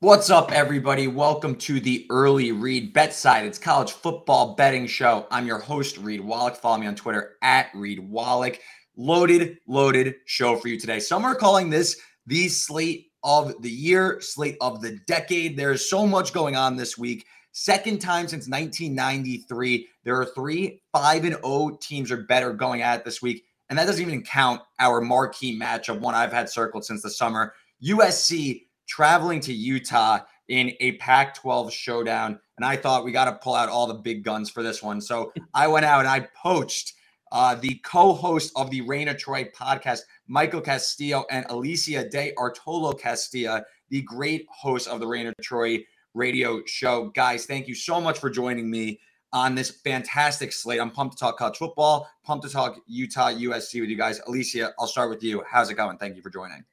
What's up, everybody? Welcome to the Early Reed Bet Side. It's college football betting show. I'm your host, Reed Wallach. Follow me on Twitter at Reed Wallach. Loaded, loaded show for you today. Some are calling this the slate of the year, slate of the decade. There's so much going on this week. Second time since 1993. There are three 5 and 0 teams or better going at it this week. And that doesn't even count our marquee matchup, one I've had circled since the summer. USC traveling to Utah in a Pac 12 showdown. And I thought we got to pull out all the big guns for this one. So I went out and I poached uh, the co host of the of Troy podcast, Michael Castillo and Alicia de Artola Castillo, the great host of the of Troy radio show. Guys, thank you so much for joining me on this fantastic slate. I'm pumped to talk college football, pumped to talk Utah USC with you guys. Alicia, I'll start with you. How's it going? Thank you for joining.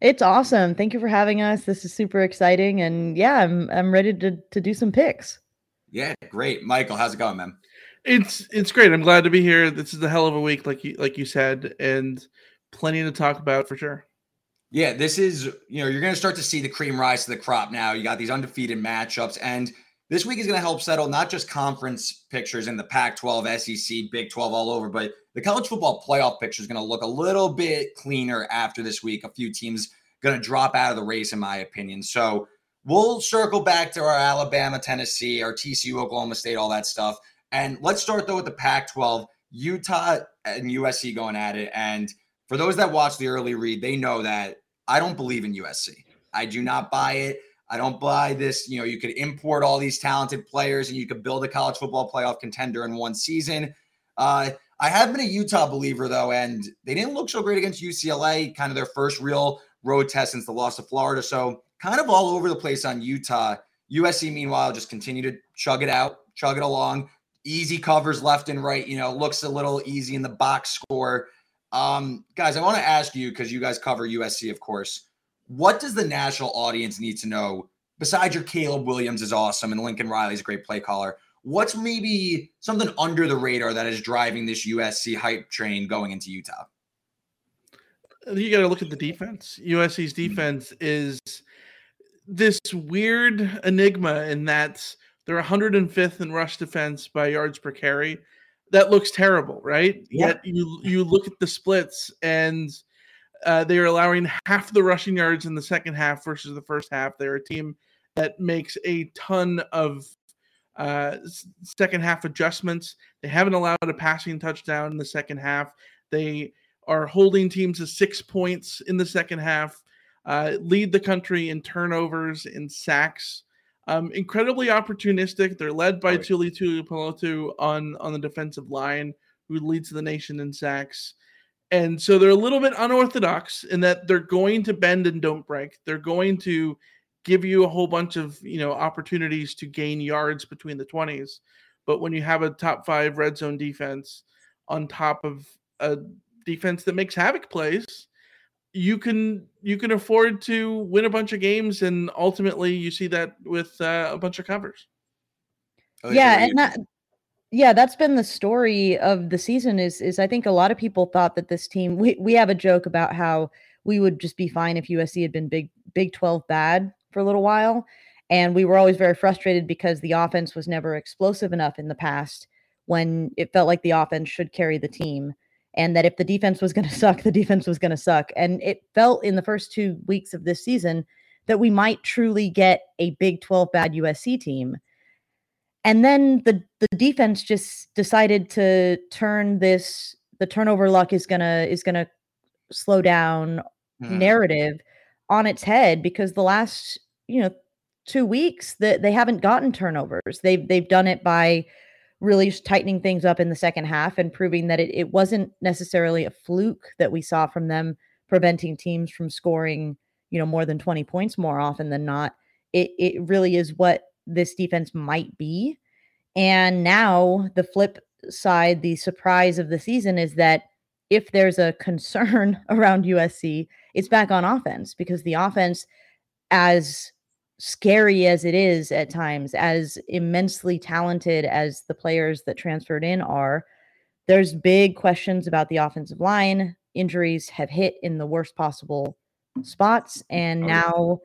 It's awesome. Thank you for having us. This is super exciting, and yeah, I'm I'm ready to to do some picks. Yeah, great, Michael. How's it going, man? It's it's great. I'm glad to be here. This is a hell of a week, like you like you said, and plenty to talk about for sure. Yeah, this is you know you're going to start to see the cream rise to the crop now. You got these undefeated matchups, and this week is going to help settle not just conference pictures in the Pac-12, SEC, Big 12 all over, but the college football playoff picture is going to look a little bit cleaner after this week. A few teams going to drop out of the race, in my opinion. So we'll circle back to our Alabama, Tennessee, our TCU, Oklahoma State, all that stuff. And let's start though with the Pac 12, Utah and USC going at it. And for those that watch the Early Reed, they know that I don't believe in USC. I do not buy it. I don't buy this. You know, you could import all these talented players and you could build a college football playoff contender in one season. Uh, I have been a Utah believer though, and they didn't look so great against UCLA, kind of their first real road test since the loss of Florida. So kind of all over the place on Utah. USC, meanwhile, just continue to chug it out, chug it along. Easy covers left and right. You know, looks a little easy in the box score. Um, guys, I want to ask you because you guys cover USC, of course. What does the national audience need to know besides your Caleb Williams is awesome and Lincoln Riley's a great play caller? What's maybe something under the radar that is driving this USC hype train going into Utah? You got to look at the defense. USC's Mm-hmm. defense is this weird enigma in that they're 105th in rush defense by yards per carry. That looks terrible, right? Yeah. Yet you you look at the splits and uh, they are allowing half the rushing yards in the second half versus the first half. They're a team that makes a ton of uh, second half adjustments. They haven't allowed a passing touchdown in the second half. They are holding teams to six points in the second half, uh, lead the country in turnovers, and sacks. Um, incredibly opportunistic. They're led by Right. Tuli Tuipulotu on on the defensive line, who leads the nation in sacks. And so they're a little bit unorthodox in that they're going to bend and don't break. They're going to give you a whole bunch of you know opportunities to gain yards between the 20s. But when you have a top five red zone defense on top of a defense that makes havoc plays, you can you can afford to win a bunch of games, and ultimately you see that with uh, a bunch of covers. Alicia, yeah, what and that yeah, that's been the story of the season is is I think a lot of people thought that this team we, we have a joke about how we would just be fine if USC had been big Big 12 bad for a little while. And we were always very frustrated because the offense was never explosive enough in the past when it felt like the offense should carry the team. And that if the defense was going to suck, the defense was going to suck. And it felt in the first two weeks of this season that we might truly get a Big 12 bad USC team. And then the the defense just decided to turn this the turnover luck is gonna is gonna slow down Hmm. narrative on its head because the last you know two weeks that they haven't gotten turnovers they've they've done it by really tightening things up in the second half and proving that it, it wasn't necessarily a fluke that we saw from them preventing teams from scoring you know more than 20 points more often than not it it really is what this defense might be. And now the flip side, the surprise of the season is that if there's a concern around USC, it's back on offense because the offense, as scary as it is at times, as immensely talented as the players that transferred in are, there's big questions about the offensive line. Injuries have hit in the worst possible spots, and now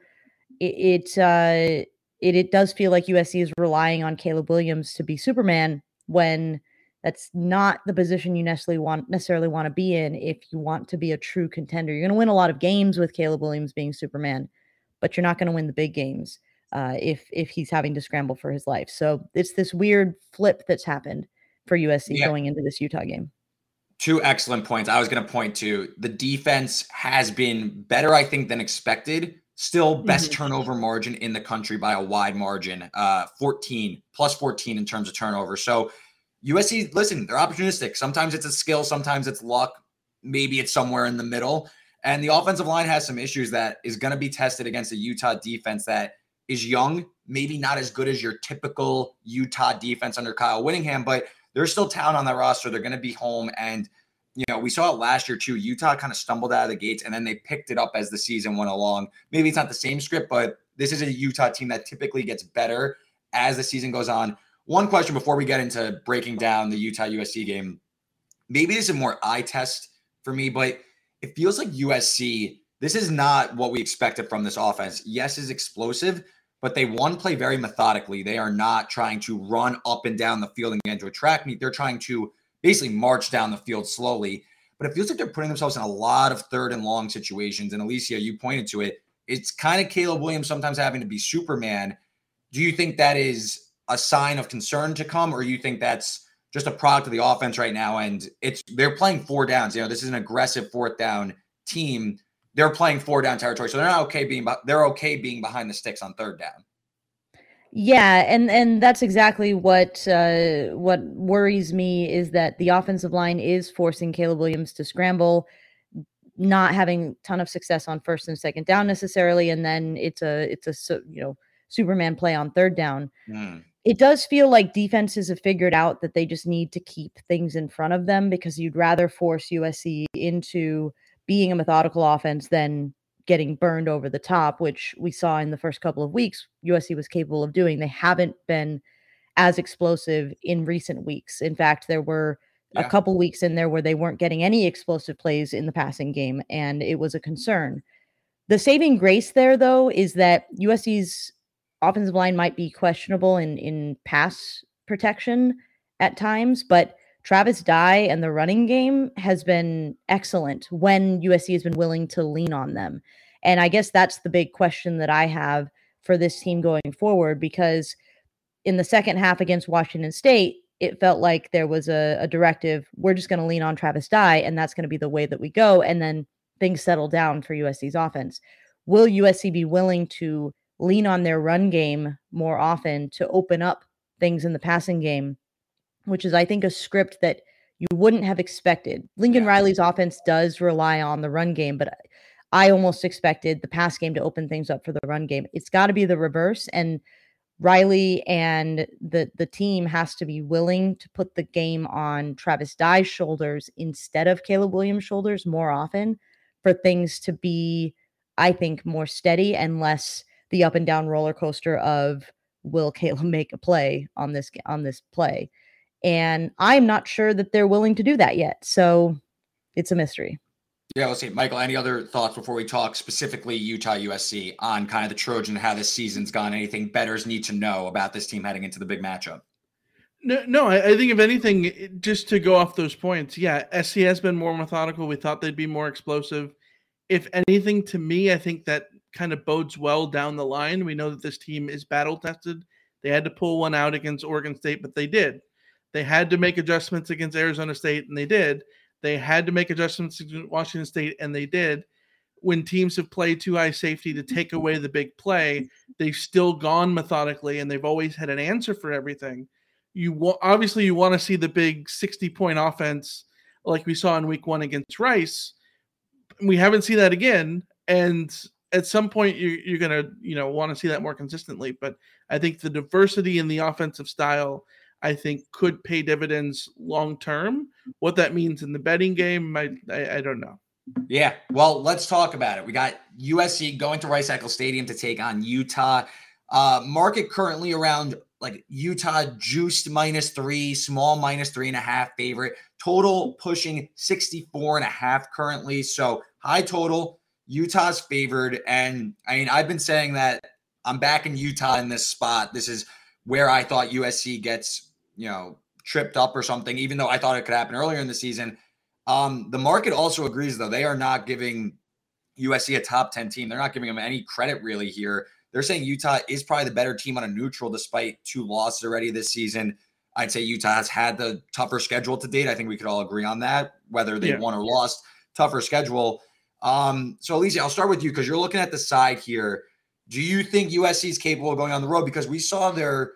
it it, uh, it it does feel like USC is relying on Caleb Williams to be Superman when that's not the position you necessarily want necessarily want to be in if you want to be a true contender. You're going to win a lot of games with Caleb Williams being Superman, but you're not going to win the big games uh, if if he's having to scramble for his life. So it's this weird flip that's happened for USC yeah. going into this Utah game. Two excellent points. I was going to point to the defense has been better, I think, than expected. Still, best mm-hmm. turnover margin in the country by a wide margin, uh, 14 plus 14 in terms of turnover. So USC, listen, they're opportunistic. Sometimes it's a skill, sometimes it's luck. Maybe it's somewhere in the middle. And the offensive line has some issues that is going to be tested against a Utah defense that is young, maybe not as good as your typical Utah defense under Kyle Whittingham, but there's still talent on that roster. They're going to be home. And, you know, we saw it last year too. Utah kind of stumbled out of the gates and then they picked it up as the season went along. Maybe it's not the same script, but this is a Utah team that typically gets better as the season goes on. One question before we get into breaking down the Utah USC game. Maybe this is a more eye test for me, but it feels like USC, this is not what we expected from this offense. Yes, is explosive, but they one play very methodically. They are not trying to run up and down the field and get into a track meet. They're trying to basically march down the field slowly. But it feels like they're putting themselves in a lot of third and long situations. And Alicia, you pointed to it. It's kind of Caleb Williams sometimes having to be Superman. Do you think that is a sign of concern to come, or you think that's just a product of the offense right now? And it's they're playing four downs. You know, this is an aggressive fourth down team. They're playing four down territory, so they're not okay being they're okay being behind the sticks on third down. Yeah, and and that's exactly what uh, what worries me is that the offensive line is forcing Caleb Williams to scramble, not having ton of success on first and second down necessarily, and then it's a it's a you know Superman play on third down. Mm it does feel like defenses have figured out that they just need to keep things in front of them because you'd rather force USC into being a methodical offense than getting burned over the top, which we saw in the first couple of weeks USC was capable of doing. They haven't been as explosive in recent weeks. In fact, there were yeah. a couple weeks in there where they weren't getting any explosive plays in the passing game, and it was a concern. The saving grace there, though, is that USC's offensive line might be questionable in in pass protection at times, but Travis Dye and the running game has been excellent when USC has been willing to lean on them. And I guess that's the big question that I have for this team going forward because in the second half against Washington State, it felt like there was a, a directive we're just going to lean on Travis Dye, and that's going to be the way that we go. And then things settle down for USC's offense. Will USC be willing to lean on their run game more often to open up things in the passing game, which is, I think, a script that you wouldn't have expected. Lincoln yeah. Riley's offense does rely on the run game, but I almost expected the pass game to open things up for the run game. It's got to be the reverse. And Riley and the the team has to be willing to put the game on Travis Dye's shoulders instead of Caleb Williams' shoulders more often for things to be, I think, more steady and less the up and down roller coaster of will Caleb make a play on this on this play? And I'm not sure that they're willing to do that yet. So it's a mystery. Yeah, let's see. Michael, any other thoughts before we talk specifically Utah USC on kind of the Trojan, how this season's gone? Anything betters need to know about this team heading into the big matchup? No, no. I, I think if anything, just to go off those points, yeah, SC has been more methodical. We thought they'd be more explosive. If anything, to me, I think that kind of bodes well down the line. We know that this team is battle tested. They had to pull one out against Oregon State, but they did. They had to make adjustments against Arizona State, and they did. They had to make adjustments against Washington State, and they did. When teams have played too high safety to take away the big play, they've still gone methodically, and they've always had an answer for everything. You obviously you want to see the big sixty point offense like we saw in Week One against Rice. We haven't seen that again, and at some point you, you're going to you know want to see that more consistently but i think the diversity in the offensive style i think could pay dividends long term what that means in the betting game i i, I don't know. Yeah well let's talk about it. We got usc going to rice eccles stadium to take on utah. Uh market currently around like utah juiced minus three small minus three and a half favorite. Total pushing 64 and a half currently so high total Utah's favored. And I mean, I've been saying that I'm back in Utah in this spot. This is where I thought USC gets, you know, tripped up or something, even though I thought it could happen earlier in the season. Um, the market also agrees, though. They are not giving USC a top 10 team. They're not giving them any credit really here. They're saying Utah is probably the better team on a neutral despite two losses already this season. I'd say Utah has had the tougher schedule to date. I think we could all agree on that, whether they yeah. won or lost, tougher schedule. Um, so Alicia, I'll start with you because you're looking at the side here. Do you think USC is capable of going on the road? Because we saw their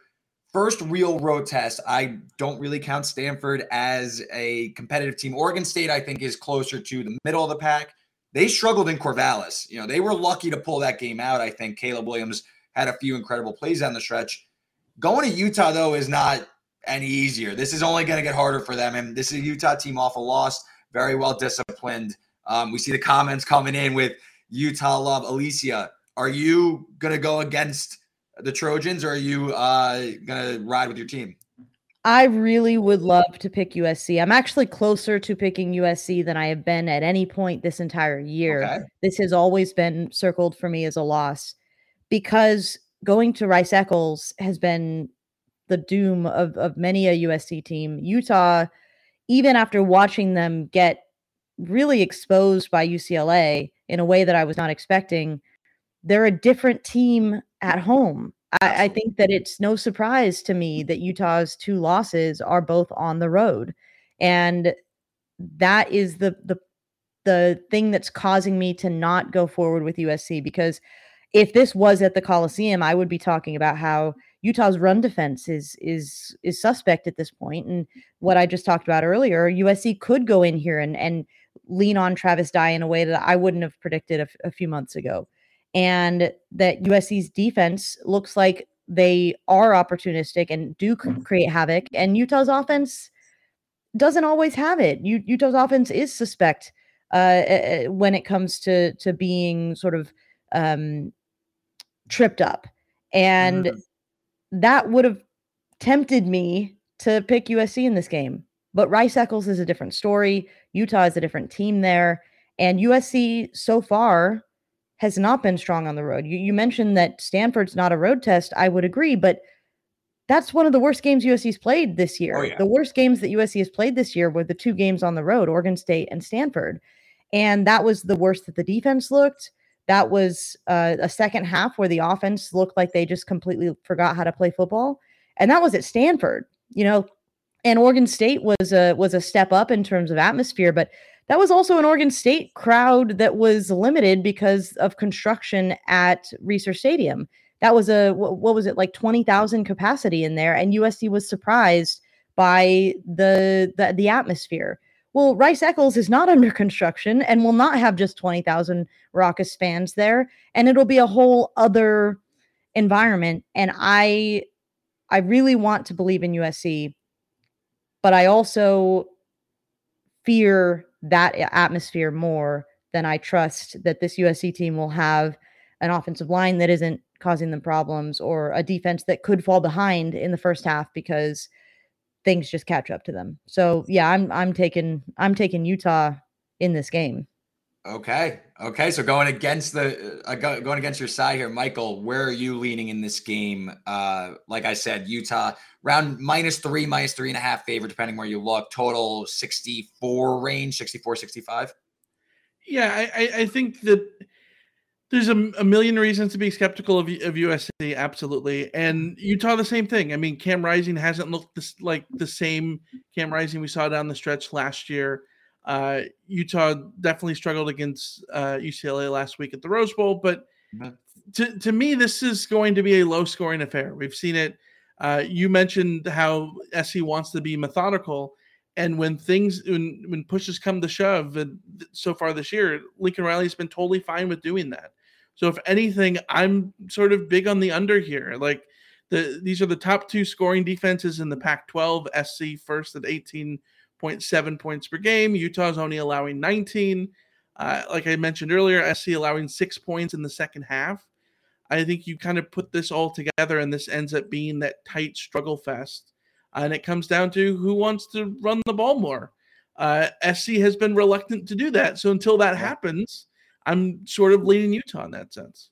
first real road test. I don't really count Stanford as a competitive team. Oregon State, I think, is closer to the middle of the pack. They struggled in Corvallis. You know, they were lucky to pull that game out. I think Caleb Williams had a few incredible plays on the stretch. Going to Utah, though, is not any easier. This is only going to get harder for them. And this is a Utah team off a loss, very well disciplined. Um, we see the comments coming in with Utah love. Alicia, are you going to go against the Trojans or are you uh, going to ride with your team? I really would love to pick USC. I'm actually closer to picking USC than I have been at any point this entire year. Okay. This has always been circled for me as a loss because going to Rice Eccles has been the doom of, of many a USC team. Utah, even after watching them get really exposed by UCLA in a way that I was not expecting. They're a different team at home. I, I, think that it's no surprise to me that Utah's two losses are both on the road. And that is the the the thing that's causing me to not go forward with USC because if this was at the Coliseum, I would be talking about how Utah's run defense is is is suspect at this point. And what I just talked about earlier, USC could go in here and and lean on Travis Dye in a way that I wouldn't have predicted a, a few months ago. And that USC's defense looks like they are opportunistic and do mm-hmm. create havoc. And Utah's offense doesn't always have it. U- Utah's offense is suspect uh, when it comes to to being sort of um, tripped up, and mm-hmm. that would have tempted me to pick USC in this game. But Rice Eccles is a different story. Utah is a different team there. And USC so far has not been strong on the road. You, you mentioned that Stanford's not a road test. I would agree, but that's one of the worst games USC's played this year. Oh, yeah. The worst games that USC has played this year were the two games on the road, Oregon State and Stanford. And that was the worst that the defense looked. That was uh, a second half where the offense looked like they just completely forgot how to play football. And that was at Stanford. You know, and Oregon State was a was a step up in terms of atmosphere, but that was also an Oregon State crowd that was limited because of construction at Reser Stadium. That was a what was it like twenty thousand capacity in there, and USC was surprised by the, the the atmosphere. Well, Rice Eccles is not under construction and will not have just twenty thousand raucous fans there, and it'll be a whole other environment. And I I really want to believe in USC but I also fear that atmosphere more than I trust that this USC team will have an offensive line that isn't causing them problems or a defense that could fall behind in the first half because things just catch up to them. So yeah, I'm I'm taking I'm taking Utah in this game. Okay. Okay. So going against the uh, going against your side here, Michael, where are you leaning in this game? Uh, like I said, Utah round minus three, minus three and a half favorite, depending where you look. Total 64 range, 64, 65. Yeah, I, I think that there's a, a million reasons to be skeptical of, of USC, absolutely. And Utah, the same thing. I mean, Cam Rising hasn't looked this, like the same Cam Rising we saw down the stretch last year. Uh, Utah definitely struggled against uh, UCLA last week at the Rose Bowl, but mm-hmm. to, to me, this is going to be a low scoring affair. We've seen it. Uh, you mentioned how SC wants to be methodical, and when things when when pushes come to shove, and so far this year, Lincoln Riley's been totally fine with doing that. So if anything, I'm sort of big on the under here. Like the these are the top two scoring defenses in the Pac-12. SC first at 18.7 points per game. Utah's only allowing 19. Uh, like I mentioned earlier, SC allowing six points in the second half. I think you kind of put this all together, and this ends up being that tight struggle fest. And it comes down to who wants to run the ball more. Uh, SC has been reluctant to do that. So until that happens, I'm sort of leaning Utah in that sense.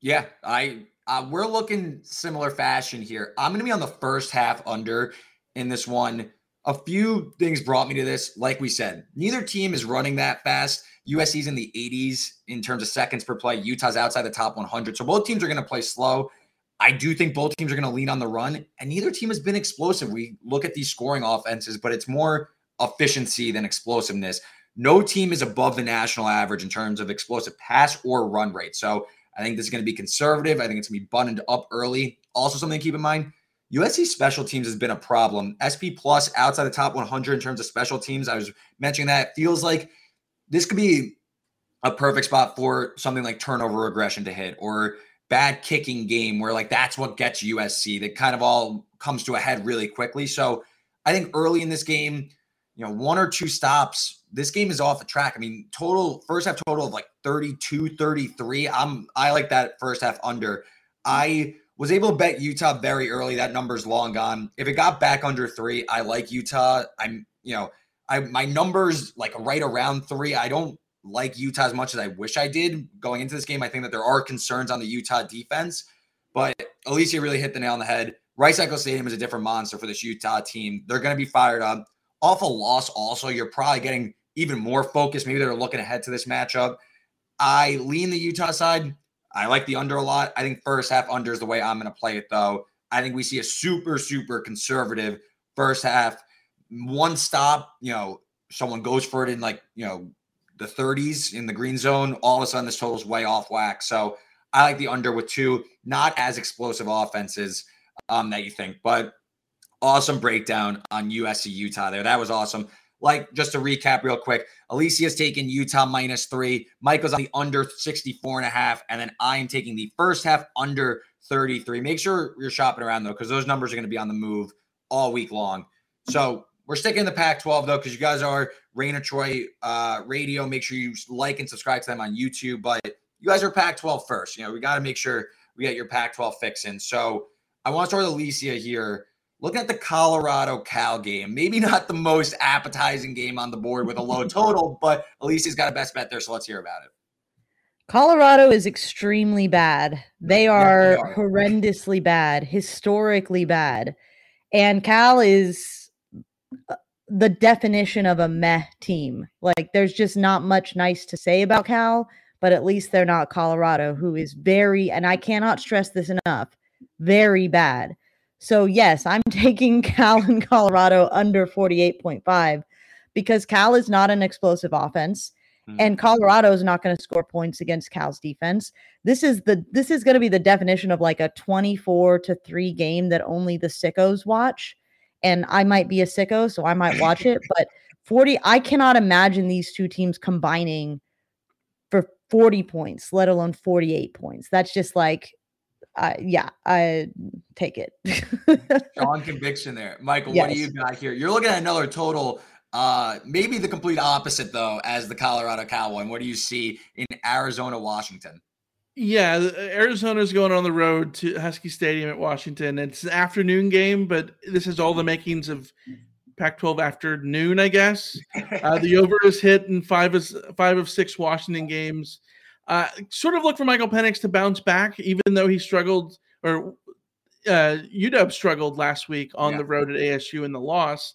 Yeah, I uh, we're looking similar fashion here. I'm going to be on the first half under in this one. A few things brought me to this. Like we said, neither team is running that fast. USC's in the 80s in terms of seconds per play. Utah's outside the top 100. So both teams are going to play slow. I do think both teams are going to lean on the run, and neither team has been explosive. We look at these scoring offenses, but it's more efficiency than explosiveness. No team is above the national average in terms of explosive pass or run rate. So I think this is going to be conservative. I think it's going to be buttoned up early. Also, something to keep in mind USC special teams has been a problem. SP plus outside the top 100 in terms of special teams. I was mentioning that. feels like this could be a perfect spot for something like turnover regression to hit or bad kicking game where like that's what gets USC. That kind of all comes to a head really quickly. So I think early in this game, you know, one or two stops, this game is off the track. I mean, total first half total of like 32, 33. I'm I like that first half under. I was able to bet Utah very early. That number's long gone. If it got back under three, I like Utah. I'm, you know, I my numbers like right around three. I don't like Utah as much as I wish I did going into this game. I think that there are concerns on the Utah defense, but Alicia really hit the nail on the head. Rice Eccles Stadium is a different monster for this Utah team. They're going to be fired up. Awful loss. Also, you're probably getting even more focused. Maybe they're looking ahead to this matchup. I lean the Utah side. I like the under a lot. I think first half under is the way I'm going to play it, though. I think we see a super, super conservative first half. One stop, you know, someone goes for it in like, you know, the 30s in the green zone. All of a sudden, this total is way off whack. So I like the under with two, not as explosive offenses um, that you think, but awesome breakdown on USC Utah there. That was awesome. Like, just to recap real quick, Alicia's taking Utah minus three. Michael's on the under 64 and a half. And then I'm taking the first half under 33. Make sure you're shopping around though, because those numbers are going to be on the move all week long. So we're sticking in the Pac 12 though, because you guys are Reign Troy uh, Radio. Make sure you like and subscribe to them on YouTube. But you guys are Pac 12 first. You know, we got to make sure we get your Pac 12 fix in. So I want to start with Alicia here. Looking at the Colorado Cal game, maybe not the most appetizing game on the board with a low total, but at least he's got a best bet there. So let's hear about it. Colorado is extremely bad. They are, yeah, they are. horrendously bad, historically bad. And Cal is uh, the definition of a meh team. Like there's just not much nice to say about Cal, but at least they're not Colorado, who is very, and I cannot stress this enough, very bad. So, yes, I'm taking Cal in Colorado under 48.5 because Cal is not an explosive offense mm. and Colorado is not going to score points against Cal's defense. This is the this is going to be the definition of like a 24 to 3 game that only the sickos watch and I might be a sicko so I might watch it, but 40 I cannot imagine these two teams combining for 40 points, let alone 48 points. That's just like uh, yeah, I take it. Strong conviction there. Michael, yes. what do you got here? You're looking at another total, uh, maybe the complete opposite, though, as the Colorado Cowboy. And what do you see in Arizona, Washington? Yeah, Arizona's going on the road to Husky Stadium at Washington. It's an afternoon game, but this is all the makings of Pac-12 afternoon, I guess. Uh, the over is hit in five of five of six Washington games. Uh, sort of look for Michael Penix to bounce back, even though he struggled or uh, UW struggled last week on yeah. the road at ASU in the loss.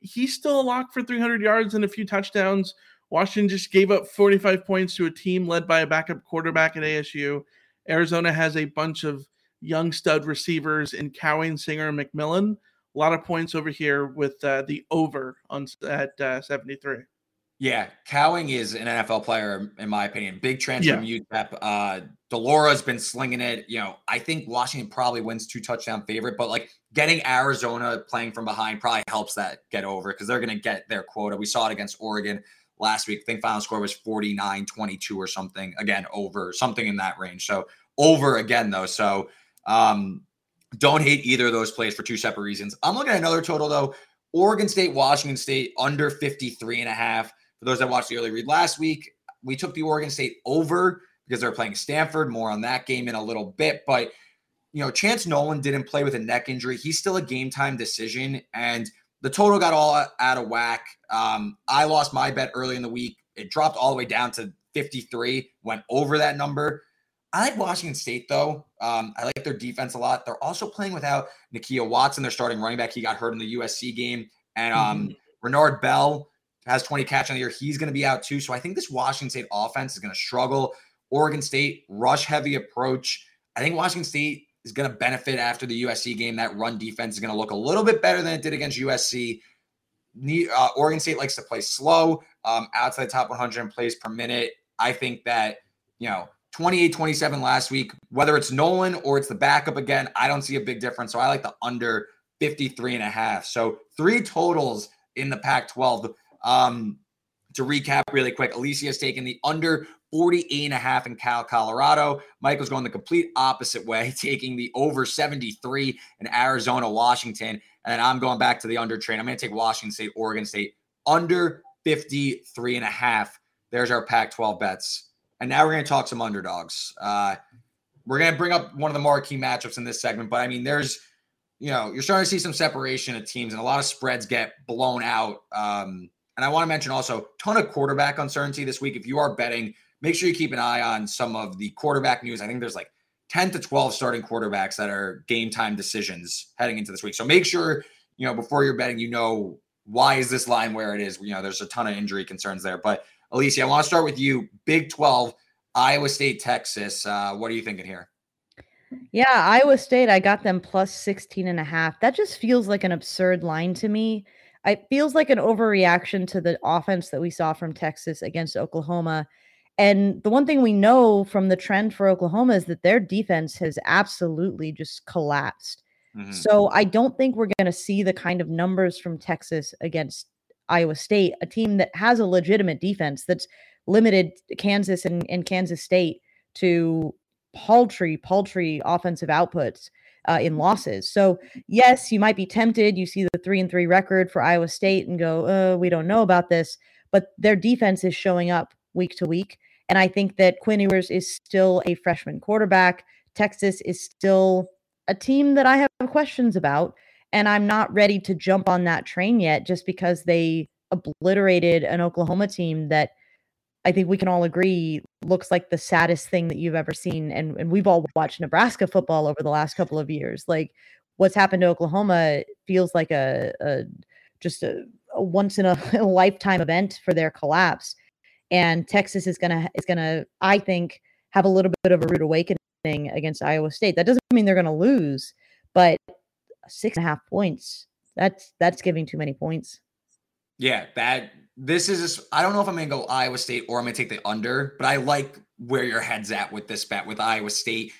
He's still a lock for 300 yards and a few touchdowns. Washington just gave up 45 points to a team led by a backup quarterback at ASU. Arizona has a bunch of young stud receivers in Cowing, Singer, and McMillan. A lot of points over here with uh, the over on at uh, 73. Yeah, Cowing is an NFL player, in my opinion. Big transfer yeah. from UTEP. Uh, de Laura's been slinging it. You know, I think Washington probably wins two touchdown favorite, but like getting Arizona playing from behind probably helps that get over because they're going to get their quota. We saw it against Oregon last week. I think final score was 49 22 or something. Again, over something in that range. So over again, though. So um, don't hate either of those plays for two separate reasons. I'm looking at another total, though. Oregon State, Washington State under 53 and a half. Those that watched the Early Reed last week, we took the Oregon State over because they're playing Stanford. More on that game in a little bit. But, you know, Chance Nolan didn't play with a neck injury. He's still a game time decision. And the total got all out of whack. Um, I lost my bet early in the week. It dropped all the way down to 53, went over that number. I like Washington State though. Um, I like their defense a lot. They're also playing without Nakia Watson, their starting running back. He got hurt in the USC game, and um, mm-hmm. Renard Bell has 20 catch on the year. He's going to be out too. So I think this Washington State offense is going to struggle. Oregon State rush heavy approach. I think Washington State is going to benefit after the USC game. That run defense is going to look a little bit better than it did against USC. Uh, Oregon State likes to play slow, um, outside top 100 in plays per minute. I think that, you know, 28 27 last week, whether it's Nolan or it's the backup again, I don't see a big difference. So I like the under 53 and a half. So three totals in the Pac 12. Um, to recap really quick, Alicia's taken the under 48 and a half in Cal, Colorado. Michael's going the complete opposite way, taking the over 73 in Arizona, Washington. And I'm going back to the under train. I'm going to take Washington State, Oregon State under 53 and a half. There's our Pac 12 bets. And now we're going to talk some underdogs. Uh, we're going to bring up one of the marquee matchups in this segment, but I mean, there's, you know, you're starting to see some separation of teams and a lot of spreads get blown out. Um, and I want to mention also ton of quarterback uncertainty this week. If you are betting, make sure you keep an eye on some of the quarterback news. I think there's like 10 to 12 starting quarterbacks that are game time decisions heading into this week. So make sure, you know, before you're betting, you know, why is this line where it is? You know, there's a ton of injury concerns there. But Alicia, I want to start with you. Big 12, Iowa State, Texas. Uh, what are you thinking here? Yeah, Iowa State, I got them plus 16 and a half. That just feels like an absurd line to me. It feels like an overreaction to the offense that we saw from Texas against Oklahoma. And the one thing we know from the trend for Oklahoma is that their defense has absolutely just collapsed. Mm-hmm. So I don't think we're going to see the kind of numbers from Texas against Iowa State, a team that has a legitimate defense that's limited Kansas and, and Kansas State to paltry, paltry offensive outputs uh, in losses. So yes, you might be tempted. You see the three and three record for Iowa State and go, uh, we don't know about this, but their defense is showing up week to week. And I think that Quinn Ewers is still a freshman quarterback. Texas is still a team that I have questions about. And I'm not ready to jump on that train yet just because they obliterated an Oklahoma team that I think we can all agree looks like the saddest thing that you've ever seen. And, and we've all watched Nebraska football over the last couple of years. Like what's happened to Oklahoma feels like a, a just a, a, once in a, a lifetime event for their collapse. And Texas is gonna is gonna, I think, have a little bit of a rude awakening against Iowa State. That doesn't mean they're gonna lose, but six and a half points. That's that's giving too many points. Yeah, bad this is I don't know if I'm gonna go Iowa State or I'm gonna take the under, but I like where your head's at with this bet with Iowa State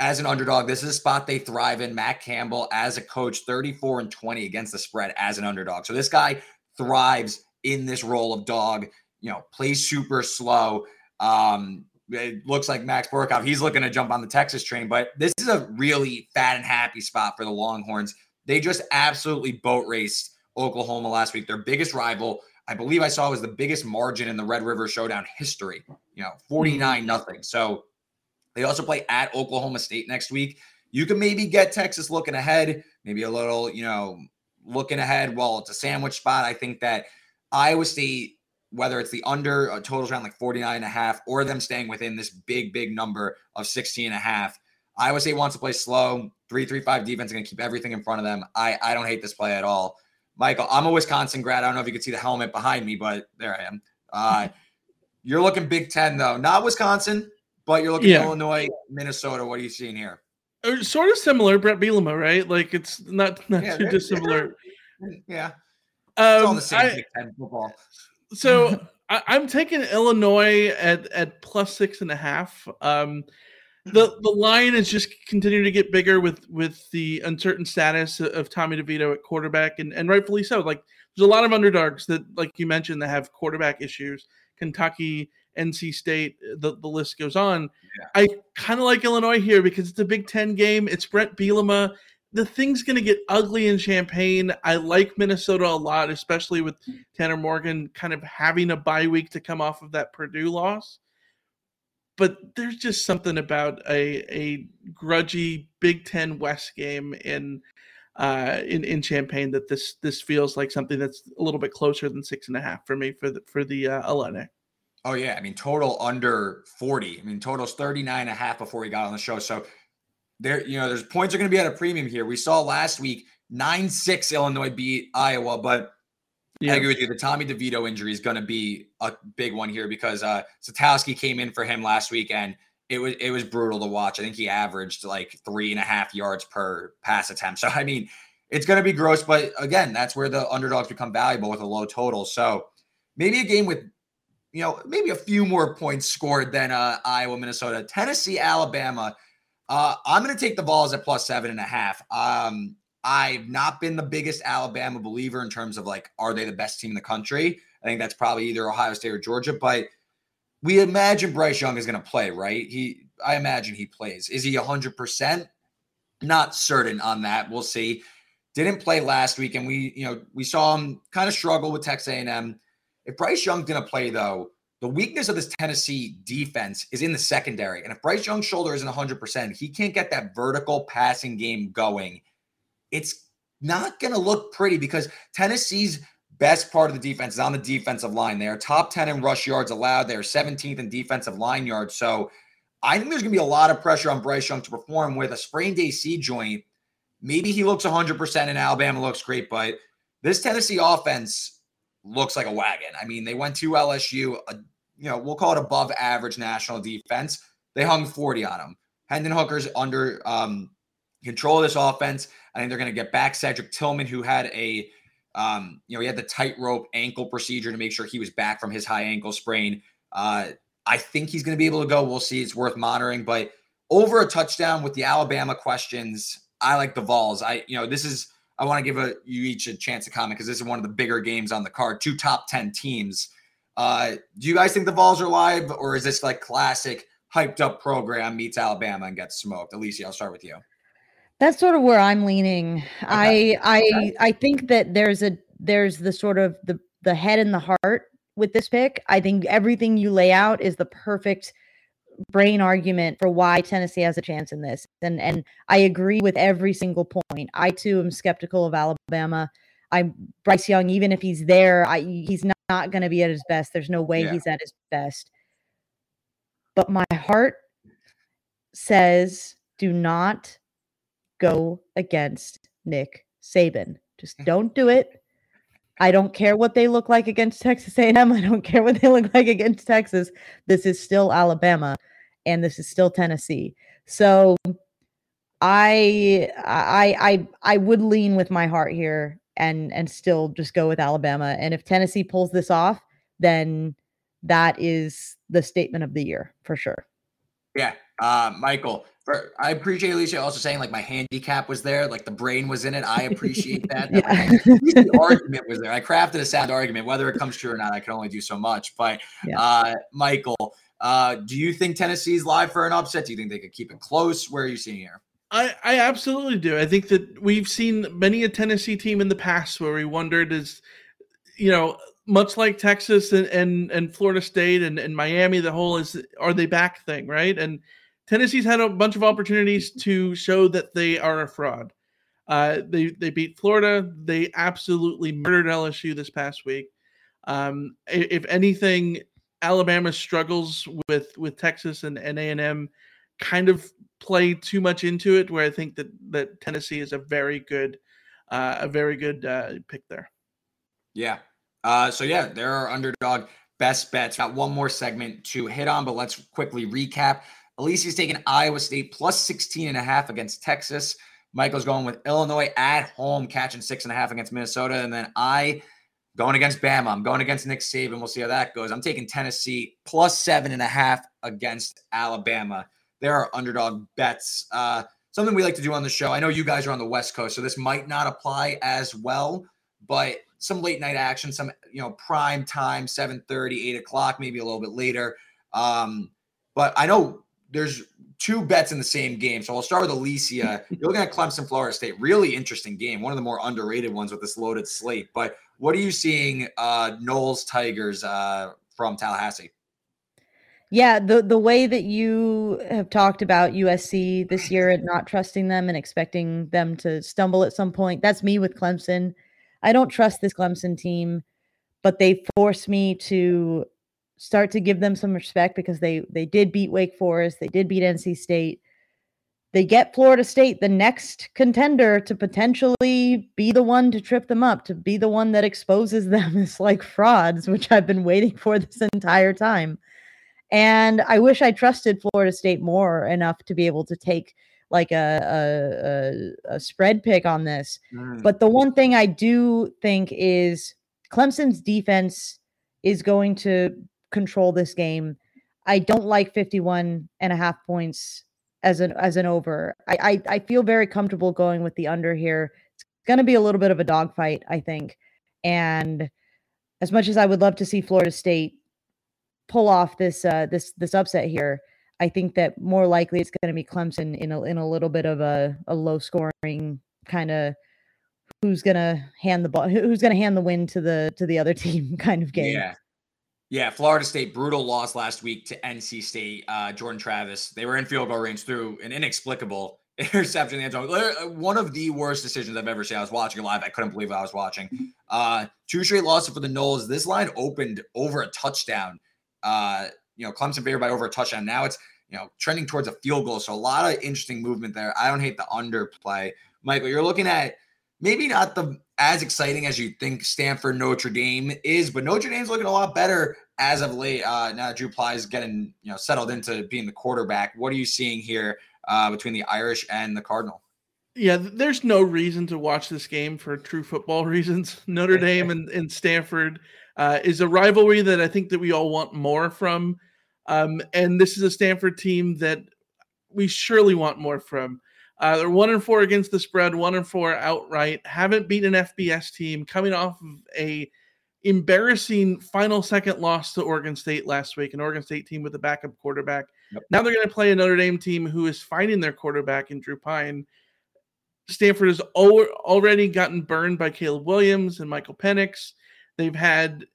as an underdog. This is a spot they thrive in. Matt Campbell as a coach, 34 and 20 against the spread as an underdog. So this guy thrives in this role of dog. You know, plays super slow. Um, it looks like Max Borkow. He's looking to jump on the Texas train, but this is a really fat and happy spot for the Longhorns. They just absolutely boat raced Oklahoma last week, their biggest rival. I believe I saw was the biggest margin in the Red River Showdown history, you know, 49 mm-hmm. nothing. So they also play at Oklahoma State next week. You can maybe get Texas looking ahead, maybe a little, you know, looking ahead. Well, it's a sandwich spot. I think that Iowa State, whether it's the under uh, totals around like 49 and a half or them staying within this big, big number of 16 and a half, Iowa State wants to play slow. 3 3 5 defense is going to keep everything in front of them. I, I don't hate this play at all. Michael, I'm a Wisconsin grad. I don't know if you can see the helmet behind me, but there I am. Uh, you're looking Big Ten though, not Wisconsin, but you're looking yeah. Illinois, Minnesota. What are you seeing here? Uh, sort of similar, Bret Bielema, right? Like it's not not yeah, too dissimilar. Yeah, um, it's all the same I, Big Ten football. So I, am taking Illinois at at plus six and a half. Um, the the line is just continuing to get bigger with with the uncertain status of Tommy DeVito at quarterback, and and rightfully so. Like there's a lot of underdogs that, like you mentioned, that have quarterback issues. Kentucky, NC State, the, the list goes on. Yeah. I kind of like Illinois here because it's a Big Ten game. It's Bret Bielema. The thing's going to get ugly in Champaign. I like Minnesota a lot, especially with Tanner Morgan kind of having a bye week to come off of that Purdue loss but there's just something about a a grudgy Big Ten West game in uh, in in Champaign that this this feels like something that's a little bit closer than six and a half for me for the for the uh. Oh yeah, I mean total under 40. I mean total's 39 and a half before we got on the show. So there, you know, there's points are going to be at a premium here. We saw last week 9-6 Illinois beat Iowa, but yeah. I agree with you. The Tommy DeVito injury is going to be a big one here because uh Sitkowski came in for him last week and it was it was brutal to watch. I think he averaged like three and a half yards per pass attempt. So I mean, it's going to be gross, but again, that's where the underdogs become valuable with a low total. So maybe a game with you know maybe a few more points scored than uh, Iowa, Minnesota, Tennessee, Alabama. Uh, I'm going to take the Vols at plus seven and a half. Um, I've not been the biggest Alabama believer in terms of like, are they the best team in the country? I think that's probably either Ohio State or Georgia, but we imagine Bryce Young is going to play, right? He, I imagine he plays. Is he 100%? Not certain on that. We'll see. Didn't play last week, and we, you know, we saw him kind of struggle with Texas A&M. If Bryce Young's going to play, though, the weakness of this Tennessee defense is in the secondary. And if Bryce Young's shoulder isn't 100%, he can't get that vertical passing game going it's not going to look pretty because Tennessee's best part of the defense is on the defensive line. They are top 10 in rush yards allowed. They are 17th in defensive line yards. So I think there's going to be a lot of pressure on Bryce Young to perform with a sprained AC joint. Maybe he looks 100% and Alabama looks great, but this Tennessee offense looks like a wagon. I mean, they went to LSU, a, you know, we'll call it above average national defense. They hung 40 on them. Hendon Hooker's under um, control this offense. I think they're going to get back Cedric Tillman, who had a, um, you know, he had the tightrope ankle procedure to make sure he was back from his high ankle sprain. Uh, I think he's going to be able to go. We'll see. It's worth monitoring, but over a touchdown with the Alabama questions, I like the Vols. I, you know, this is. I want to give a, you each a chance to comment because this is one of the bigger games on the card. Two top ten teams. Uh, do you guys think the Vols are live, or is this like classic hyped up program meets Alabama and gets smoked? Alicia, I'll start with you. That's sort of where I'm leaning. Okay. I I okay. I think that there's a there's the sort of the the head and the heart with this pick. I think everything you lay out is the perfect brain argument for why Tennessee has a chance in this. And and I agree with every single point. I too am skeptical of Alabama. I Bryce Young, even if he's there, I he's not, not going to be at his best. There's no way yeah. he's at his best. But my heart says do not go against Nick Saban. Just don't do it. I don't care what they look like against Texas A&M. I don't care what they look like against Texas. This is still Alabama and this is still Tennessee. So I I I I would lean with my heart here and and still just go with Alabama. And if Tennessee pulls this off, then that is the statement of the year for sure. Yeah. Uh, Michael, for, I appreciate Alicia also saying like my handicap was there, like the brain was in it. I appreciate that. yeah. the argument was there. I crafted a sound argument. Whether it comes true or not, I can only do so much. But yeah. uh, Michael, uh, do you think Tennessee's live for an upset? Do you think they could keep it close? Where are you seeing here? I, I absolutely do. I think that we've seen many a Tennessee team in the past where we wondered is, you know, much like Texas and, and, and Florida State and, and Miami, the whole is are they back thing, right? And Tennessee's had a bunch of opportunities to show that they are a fraud. Uh, they they beat Florida. They absolutely murdered LSU this past week. Um, if anything, Alabama struggles with with Texas and and A and M, kind of play too much into it. Where I think that that Tennessee is a very good, uh, a very good uh, pick there. Yeah. Uh, so yeah, there are underdog best bets. Got one more segment to hit on, but let's quickly recap. Alicia's taking Iowa State plus 16 and a half against Texas. Michael's going with Illinois at home, catching six and a half against Minnesota. And then I going against Bama. I'm going against Nick Saban. We'll see how that goes. I'm taking Tennessee plus seven and a half against Alabama. There are underdog bets. Uh, something we like to do on the show. I know you guys are on the West Coast, so this might not apply as well, but some late night action, some you know prime time, 7 30, 8 o'clock, maybe a little bit later. Um, but I know there's two bets in the same game. So I'll start with Alicia. You're looking at Clemson, Florida State. Really interesting game. One of the more underrated ones with this loaded slate. But what are you seeing, uh, Noles Tigers uh, from Tallahassee? Yeah, the the way that you have talked about USC this year and not trusting them and expecting them to stumble at some point, that's me with Clemson. I don't trust this Clemson team, but they force me to start to give them some respect because they they did beat Wake Forest, they did beat NC State. They get Florida State, the next contender to potentially be the one to trip them up, to be the one that exposes them as like frauds, which I've been waiting for this entire time. And I wish I trusted Florida State more enough to be able to take like a a, a, a spread pick on this. Mm. But the one thing I do think is Clemson's defense is going to control this game. I don't like 51 and a half points as an as an over. I I, I feel very comfortable going with the under here. It's going to be a little bit of a dogfight, I think. And as much as I would love to see Florida State pull off this uh this this upset here, I think that more likely it's going to be Clemson in a in a little bit of a a low scoring kind of who's going to hand the ball who's going to hand the win to the to the other team kind of game. Yeah. Yeah, Florida State brutal loss last week to NC State. Uh, Jordan Travis, they were in field goal range through an inexplicable interception in the end zone. Uh, one of the worst decisions I've ever seen. I was watching live. I couldn't believe I was watching. Uh, two straight losses for the Noles. This line opened over a touchdown. Uh, you know, Clemson favored by over a touchdown. Now it's you know trending towards a field goal. So a lot of interesting movement there. I don't hate the underplay. Michael, you're looking at maybe not the as exciting as you think Stanford Notre Dame is, but Notre Dame's looking a lot better as of late, uh, now Drew Pyne is getting you know settled into being the quarterback. What are you seeing here uh, between the Irish and the Cardinal? Yeah, there's no reason to watch this game for true football reasons. Notre Dame and, and Stanford uh, is a rivalry that I think that we all want more from, um, and this is a Stanford team that we surely want more from. Uh, they're one and four against the spread, one and four outright. Haven't beaten an FBS team, coming off of a embarrassing final second loss to Oregon State last week, an Oregon State team with a backup quarterback. Yep. Now they're going to play a Notre Dame team who is finding their quarterback in Drew Pyne. Stanford has already gotten burned by Caleb Williams and Michael Penix. They've had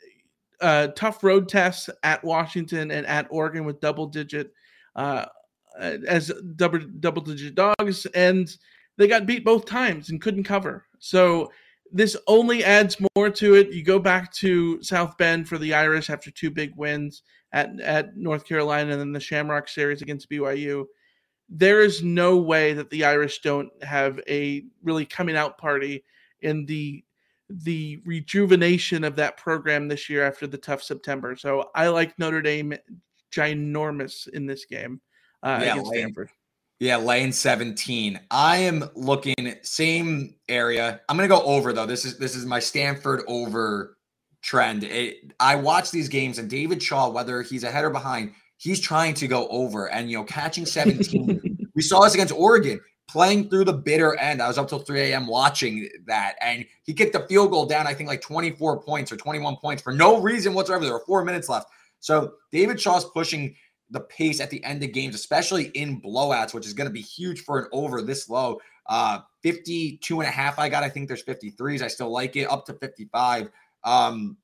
uh, tough road tests at Washington and at Oregon with double digit uh, Uh, as double double digit dogs, and they got beat both times and couldn't cover. So this only adds more to it. You go back to South Bend for the Irish after two big wins at, at North Carolina and then the Shamrock Series against BYU. There is no way that the Irish don't have a really coming out party in the the rejuvenation of that program this year after the tough September. So I like Notre Dame ginormous in this game uh, yeah, against Stanford. Yeah, lane 17. I am looking same area. I'm gonna go over though. This is this is my Stanford over trend. It, I watch these games and David Shaw, whether he's ahead or behind, he's trying to go over and you know catching 17. we saw this against Oregon playing through the bitter end. I was up till 3 a.m. watching that, and he kicked the field goal down, I think like 24 points or 21 points for no reason whatsoever. There were four minutes left. So David Shaw's pushing the pace at the end of games, especially in blowouts, which is going to be huge for an over this low. Uh, 52 and a half, I got. I think there's 53s. I still like it up to 55. Um,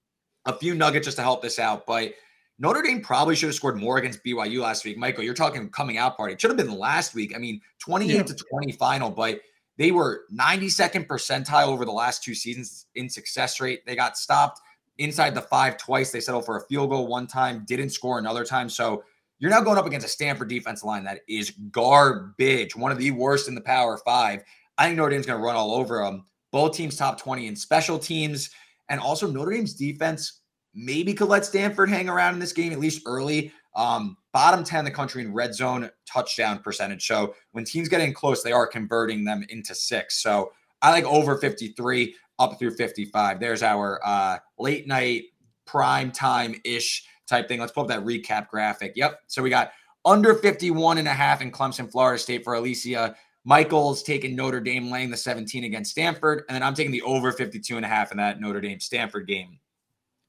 a few nuggets just to help this out, but Notre Dame probably should have scored more against BYU last week. Michael, you're talking coming out party. It should have been last week. I mean, 28 yeah. to 20 final, but they were 92nd percentile over the last two seasons in success rate. They got stopped inside the five twice. They settled for a field goal one time, didn't score another time. So you're now going up against a Stanford defense line that is garbage, one of the worst in the Power Five. I think Notre Dame's going to run all over them. Both teams top 20 in special teams. And also, Notre Dame's defense maybe could let Stanford hang around in this game, at least early. Um, bottom 10 in the country in red zone touchdown percentage. So when teams get in close, they are converting them into six. So I like over 53 up through 55. There's our uh, late night prime time ish type thing. Let's pull up that recap graphic. Yep. So we got under 51 and a half in Clemson, Florida State for Alicia. Michael's taking Notre Dame laying the 17 against Stanford. And then I'm taking the over 52 and a half in that Notre Dame Stanford game.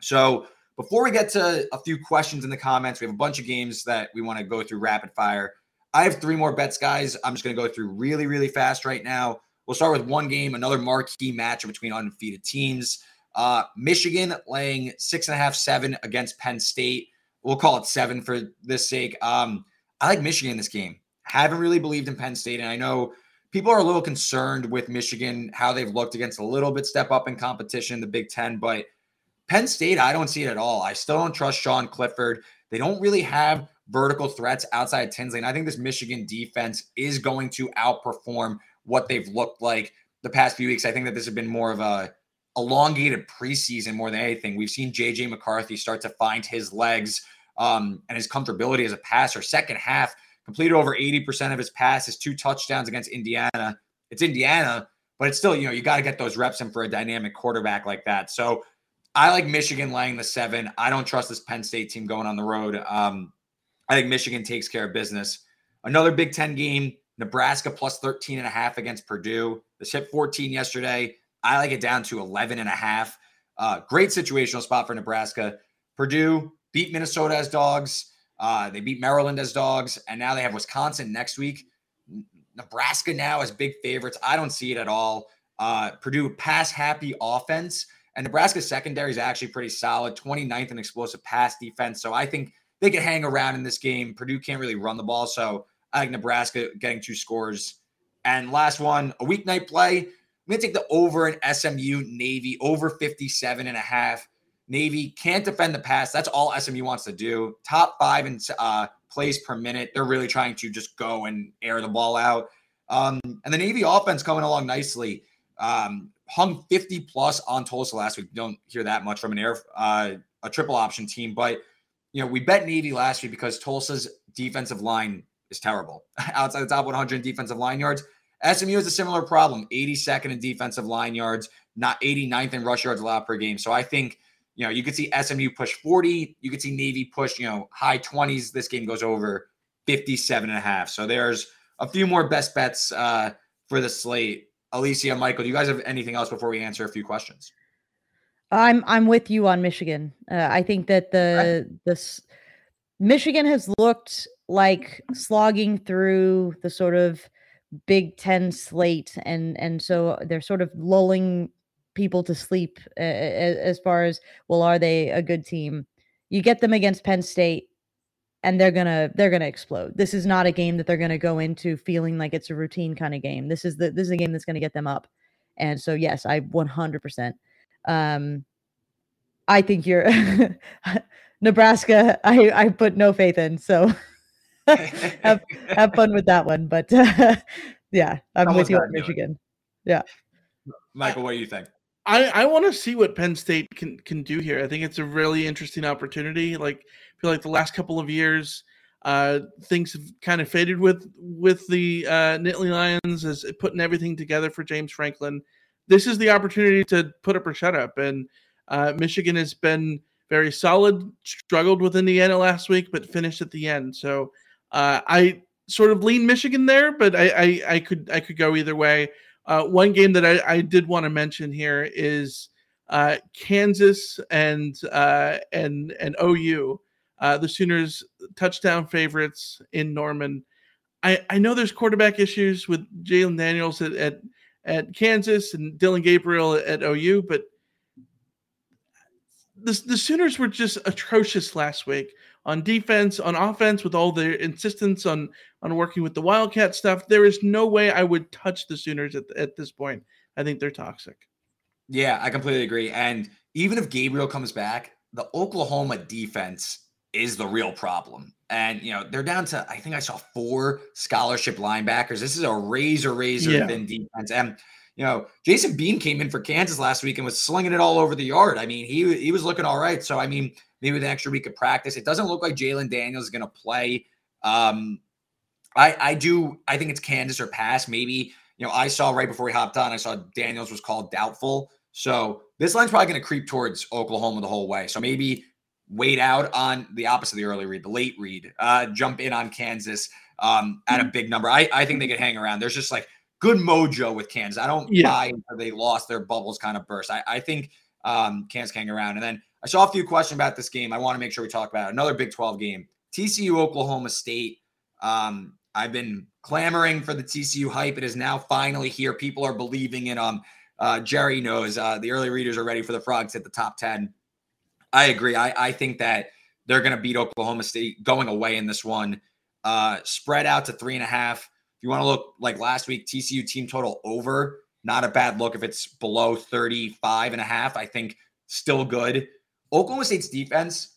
So before we get to a few questions in the comments, we have a bunch of games that we want to go through rapid fire. I have three more bets, guys. I'm just going to go through really, really fast right now. We'll start with one game, another marquee matchup between undefeated teams. Uh, Michigan laying six and a half, seven against Penn State. We'll call it seven for this sake. Um, I like Michigan in this game. Haven't really believed in Penn State, and I know people are a little concerned with Michigan, how they've looked against a little bit step up in competition, the Big Ten, but Penn State, I don't see it at all. I still don't trust Sean Clifford. They don't really have vertical threats outside Tinsley. And I think this Michigan defense is going to outperform what they've looked like the past few weeks. I think that this has been more of a elongated preseason more than anything. We've seen JJ McCarthy start to find his legs um, and his comfortability as a passer. Second half, completed over 80% of his passes, two touchdowns against Indiana. It's Indiana, but it's still, you know, you got to get those reps in for a dynamic quarterback like that. So I like Michigan laying the seven. I don't trust this Penn State team going on the road. Um, I think Michigan takes care of business. Another Big Ten game, Nebraska plus 13 and a half against Purdue. This hit 14 yesterday. I like it down to 11 and a half. Uh, great situational spot for Nebraska. Purdue beat Minnesota as dogs. Uh, they beat Maryland as dogs, and now they have Wisconsin next week. Nebraska now as big favorites. I don't see it at all. Uh, Purdue pass happy offense. And Nebraska's secondary is actually pretty solid, 29th in explosive pass defense. So I think they can hang around in this game. Purdue can't really run the ball. So I like Nebraska getting two scores. And last one, a weeknight play. I'm going to take the over in SMU Navy, over 57 and a half. Navy can't defend the pass. That's all SMU wants to do. Top five in uh, plays per minute. They're really trying to just go and air the ball out. Um, and the Navy offense coming along nicely. Um, hung 50 plus on Tulsa last week. Don't hear that much from an air uh, a triple option team, but you know we bet Navy last week because Tulsa's defensive line is terrible. Outside the top 100 defensive line yards, SMU has a similar problem. 82nd in defensive line yards, not 89th in rush yards allowed per game. So I think you know you could see SMU push 40, you could see Navy push you know high 20s. This game goes over 57 and a half. So there's a few more best bets uh, for the slate Alicia, Michael, do you guys have anything else before we answer a few questions? I'm I'm with you on Michigan. Uh, I think that the this Michigan has looked like slogging through the sort of Big Ten slate, and and so they're sort of lulling people to sleep uh, as far as well, are they a good team? You get them against Penn State, and they're gonna they're gonna explode. This is not a game that they're gonna go into feeling like it's a routine kind of game. This is the this is a game that's gonna get them up. And so yes, I 100%. Um, I think you're Nebraska. I I put no faith in. So have have fun with that one. But uh, yeah, I'm with you on Michigan. Yeah, Michael, what do you think? I, I want to see what Penn State can can do here. I think it's a really interesting opportunity. Like I feel like the last couple of years, uh, things have kind of faded with with the uh, Nittany Lions as putting everything together for James Franklin. This is the opportunity to put up or shut up. And uh, Michigan has been very solid. Struggled with Indiana last week, but finished at the end. So uh, I sort of lean Michigan there, but I, I, I could I could go either way. Uh, one game that I, I did want to mention here is uh, Kansas and uh, and and OU. Uh, the Sooners touchdown favorites in Norman. I, I know there's quarterback issues with Jalon Daniels at, at at Kansas and Dillon Gabriel at OU, but the, the Sooners were just atrocious last week on defense, on offense, with all their insistence on on working with the Wildcat stuff. There is no way I would touch the Sooners at, at this point. I think they're toxic. Yeah, I completely agree. And even if Gabriel comes back, the Oklahoma defense is the real problem. And you know, they're down to I think I saw four scholarship linebackers. This is a razor razor yeah. thin defense. And you know, Jason Bean came in for Kansas last week and was slinging it all over the yard. I mean, he he was looking all right. So I mean, maybe with an extra week of practice. It doesn't look like Jalon Daniels is going to play. Um, I I do I think it's Kansas or pass. Maybe you know I saw right before we hopped on. I saw Daniels was called doubtful. So this line's probably going to creep towards Oklahoma the whole way. So maybe wait out on the opposite of the early read, the late read, uh, jump in on Kansas um, at a Mm-hmm. big number. I, I think they could hang around. There's just like good mojo with Kansas. I don't Yeah. buy they lost their bubbles kind of burst. I, I think um, Kansas can hang around. And then I saw a few questions about this game. I want to make sure we talk about it. another Big 12 game. TCU Oklahoma State. Um, I've been clamoring for the TCU hype. It is now finally here. People are believing in um uh, Jerry knows uh, the early readers are ready for the frogs at the top 10. I agree. I, I think that they're going to beat Oklahoma State going away in this one. Uh, spread out to three and a half. If you want to look like last week, TCU team total over, not a bad look if it's below 35 and a half. I think still good. Oklahoma State's defense,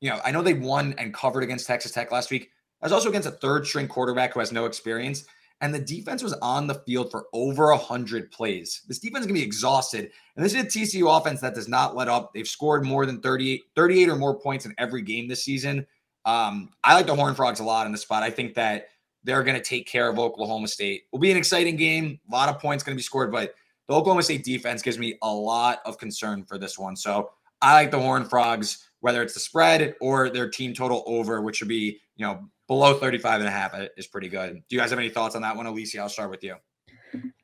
you know, I know they won and covered against Texas Tech last week. I was also against a third string quarterback who has no experience. And the defense was on the field for over 100 plays. This defense is going to be exhausted. And this is a TCU offense that does not let up. They've scored more than 38, 38 or more points in every game this season. Um, I like the Horn Frogs a lot in the spot. I think that they're going to take care of Oklahoma State. Will be an exciting game. A lot of points going to be scored, but the Oklahoma State defense gives me a lot of concern for this one. So I like the Horn Frogs, whether it's the spread or their team total over, which would be, you know, below 35 and a half is pretty good. Do you guys have any thoughts on that one, Alicia? I'll start with you.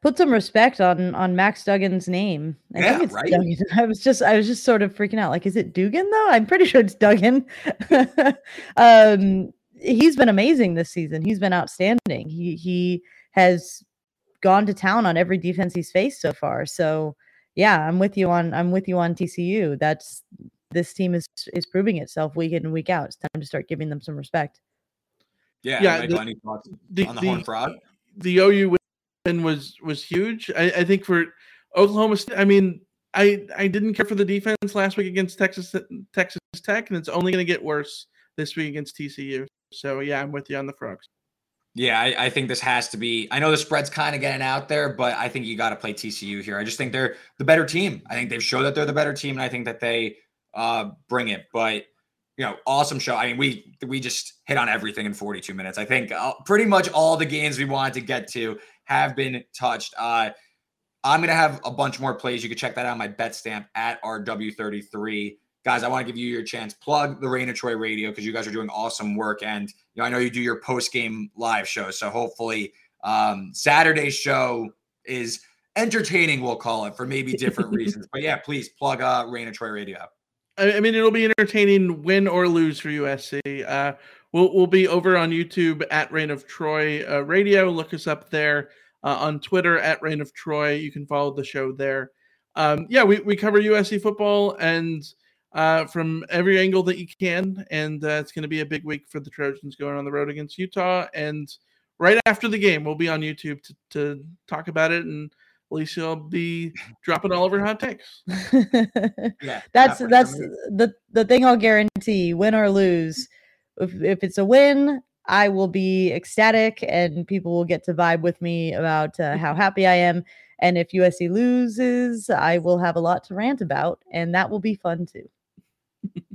Put some respect on on Max Duggan's name. I Yeah, think it's right? Duggan. I was just I was just sort of freaking out. Like, is it Dugan though? I'm pretty sure it's Duggan. um, he's been amazing this season. He's been outstanding. He he has gone to town on every defense he's faced so far. So yeah, I'm with you on I'm with you on TCU. That's this team is is proving itself week in and week out. It's time to start giving them some respect. Yeah, Yeah, Michael, the- any thoughts The, on the, the, Horn Frog? the OU win was was huge. I, I think for Oklahoma State, I mean, I I didn't care for the defense last week against Texas Texas Tech, and it's only going to get worse this week against TCU. So yeah, I'm with you on the frogs. Yeah, I, I think this has to be. I know the spread's kind of getting out there, but I think you got to play TCU here. I just think they're the better team. I think they've showed that they're the better team, and I think that they uh, bring it. But you know, awesome show. I mean, we we just hit on everything in 42 minutes. I think uh, pretty much all the games we wanted to get to have been touched. Uh, I'm gonna have a bunch more plays. You can check that out on my bet stamp at RW33. Guys, I want to give you your chance. Plug the Reign of Troy Radio because you guys are doing awesome work, and you know I know you do your post game live show. So hopefully, um, Saturday's show is entertaining. We'll call it for maybe different reasons. But yeah, please plug uh, Reign of Troy Radio. I, I mean, it'll be entertaining, win or lose for USC. Uh, we'll we'll be over on YouTube at Reign of Troy uh, Radio. Look us up there uh, on Twitter at Reign of Troy. You can follow the show there. Um, yeah, we, we cover USC football and uh, from every angle that you can, and uh, it's going to be a big week for the Trojans going on the road against Utah. And right after the game, we'll be on YouTube to, to talk about it and. Alicia will be dropping all of her hot takes. Yeah, that's that's the the thing I'll guarantee, win or lose. If if it's a win, I will be ecstatic, and people will get to vibe with me about uh, how happy I am. And if USC loses, I will have a lot to rant about, and that will be fun too.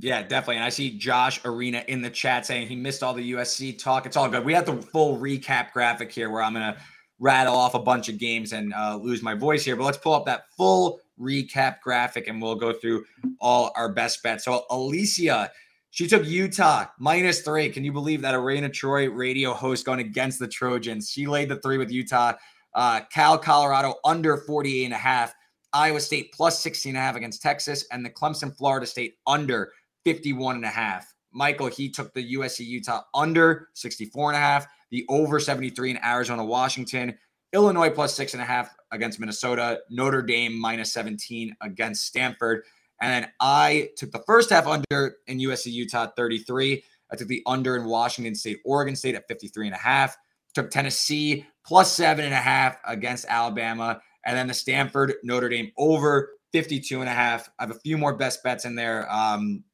Yeah, definitely. And I see Josh Arena in the chat saying he missed all the USC talk. It's all good. We have the full recap graphic here where I'm going to rattle off a bunch of games and uh, lose my voice here. But let's pull up that full recap graphic and we'll go through all our best bets. So, Alicia, she took Utah minus three. Can you believe that a Reign of Troy radio host going against the Trojans? She laid the three with Utah. Uh, Cal, Colorado under 48 and a half. Iowa State plus 16 and a half against Texas, and the Clemson, Florida State under 51 and a half. Michael, he took the USC Utah under 64 and a half, the over 73 in Arizona, Washington, Illinois plus six and a half against Minnesota, Notre Dame minus 17 against Stanford. And then I took the first half under in USC Utah 33. I took the under in Washington State, Oregon State at 53 and a half. Took Tennessee plus seven and a half against Alabama. And then the Stanford Notre Dame over 52 and a half. I have a few more best bets in there um,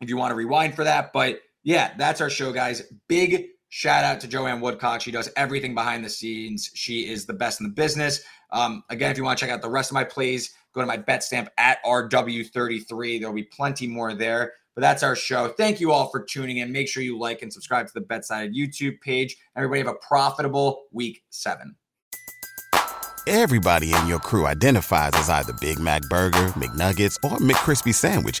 if you want to rewind for that. But yeah, that's our show, guys. Big shout out to Joanne Woodcock. She does everything behind the scenes. She is the best in the business. Um, again, if you want to check out the rest of my plays, go to my bet stamp at RW33. There'll be plenty more there. But that's our show. Thank you all for tuning in. Make sure you like and subscribe to the BetSided YouTube page. Everybody have a profitable week seven. Everybody in your crew identifies as either Big Mac Burger, McNuggets, or McCrispy Sandwich.